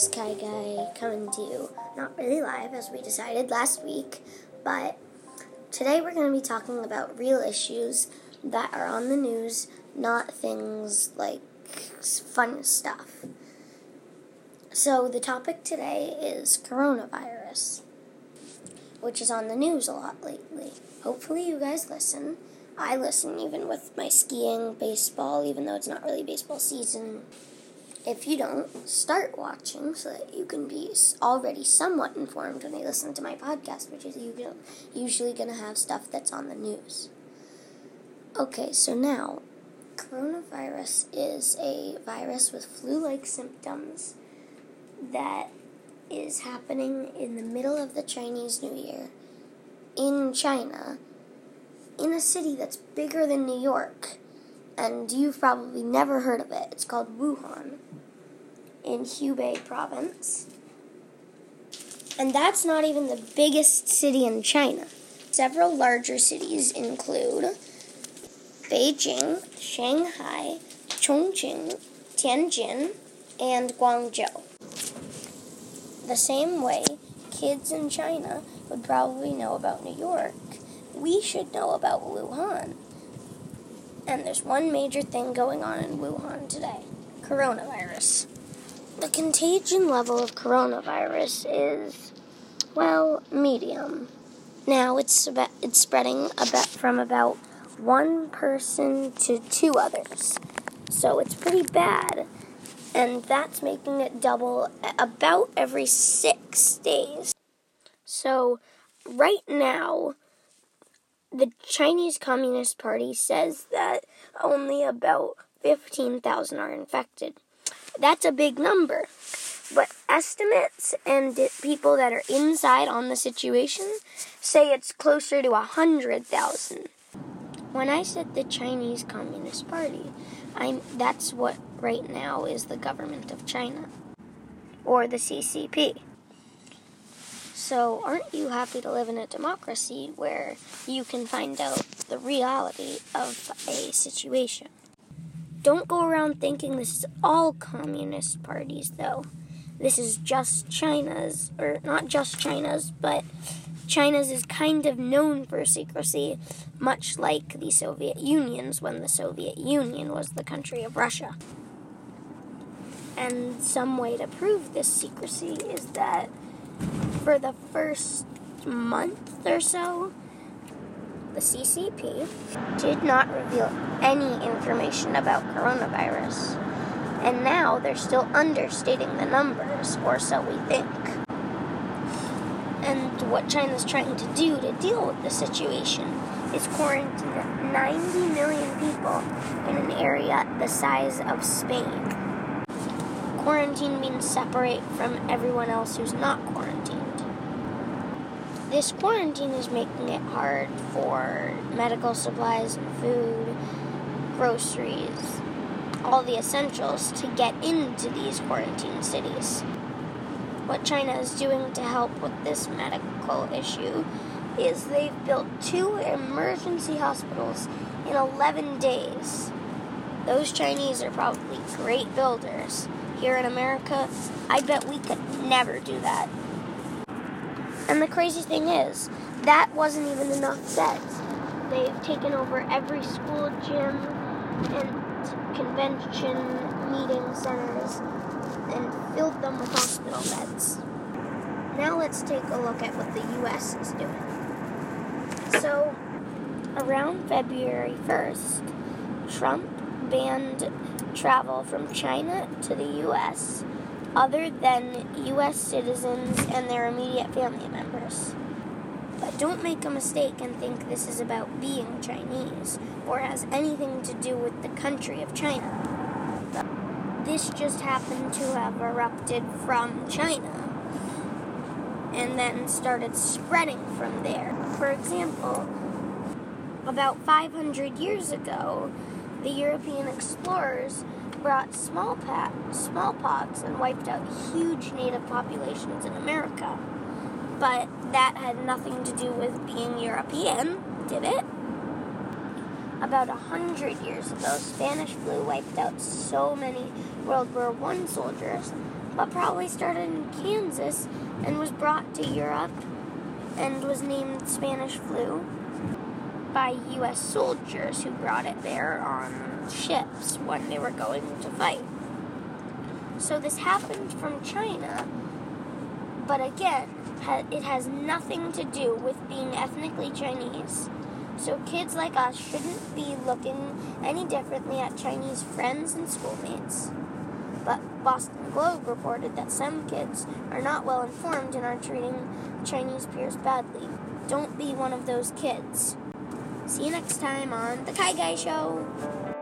is Kai Guy coming to you, not really live as we decided last week, but today we're going to be talking about real issues that are on the news, not things like fun stuff. So, the topic today is coronavirus, which is on the news a lot lately. Hopefully, you guys listen. I listen even with my skiing, baseball, even though it's not really baseball season. If you don't, start watching so that you can be already somewhat informed when you listen to my podcast, which is usually going to have stuff that's on the news. Okay, so now, coronavirus is a virus with flu like symptoms that is happening in the middle of the Chinese New Year in China in a city that's bigger than New York. And you've probably never heard of it. It's called Wuhan in Hubei province. And that's not even the biggest city in China. Several larger cities include Beijing, Shanghai, Chongqing, Tianjin, and Guangzhou. The same way kids in China would probably know about New York, we should know about Wuhan. And there's one major thing going on in Wuhan today coronavirus. The contagion level of coronavirus is, well, medium. Now it's about, it's spreading about from about one person to two others. So it's pretty bad. And that's making it double about every six days. So, right now, the Chinese Communist Party says that only about 15,000 are infected. That's a big number. But estimates and people that are inside on the situation say it's closer to 100,000. When I said the Chinese Communist Party, I'm that's what right now is the government of China or the CCP. So, aren't you happy to live in a democracy where you can find out the reality of a situation? Don't go around thinking this is all communist parties, though. This is just China's, or not just China's, but China's is kind of known for secrecy, much like the Soviet Union's when the Soviet Union was the country of Russia. And some way to prove this secrecy is that for the first month or so, the CCP did not reveal any information about coronavirus. And now they're still understating the numbers, or so we think and what China's trying to do to deal with the situation is quarantine 90 million people in an area the size of Spain. Quarantine means separate from everyone else who's not quarantined. This quarantine is making it hard for medical supplies food, groceries, all the essentials to get into these quarantine cities what China is doing to help with this medical issue is they've built two emergency hospitals in 11 days. Those Chinese are probably great builders. Here in America, I bet we could never do that. And the crazy thing is, that wasn't even enough beds. They've taken over every school gym and convention meeting centers and filled them with hospital beds. Now let's take a look at what the US is doing. So, around February 1st, Trump banned travel from China to the US other than US citizens and their immediate family members. But don't make a mistake and think this is about being Chinese or has anything to do with the country of China this just happened to have erupted from China and then started spreading from there. For example, about 500 years ago, the European explorers brought smallpox, and wiped out huge native populations in America. But that had nothing to do with being European, did it? About a hundred years ago, Spanish flu wiped out so many World War One soldiers, but probably started in Kansas and was brought to Europe and was named Spanish flu by U.S. soldiers who brought it there on ships when they were going to fight. So this happened from China, but again, it has nothing to do with being ethnically Chinese. So kids like us shouldn't be looking any differently at Chinese friends and schoolmates. But Boston Globe reported that some kids are not well informed and are treating Chinese peers badly. Don't be one of those kids. See you next time on The Kai Guy Show.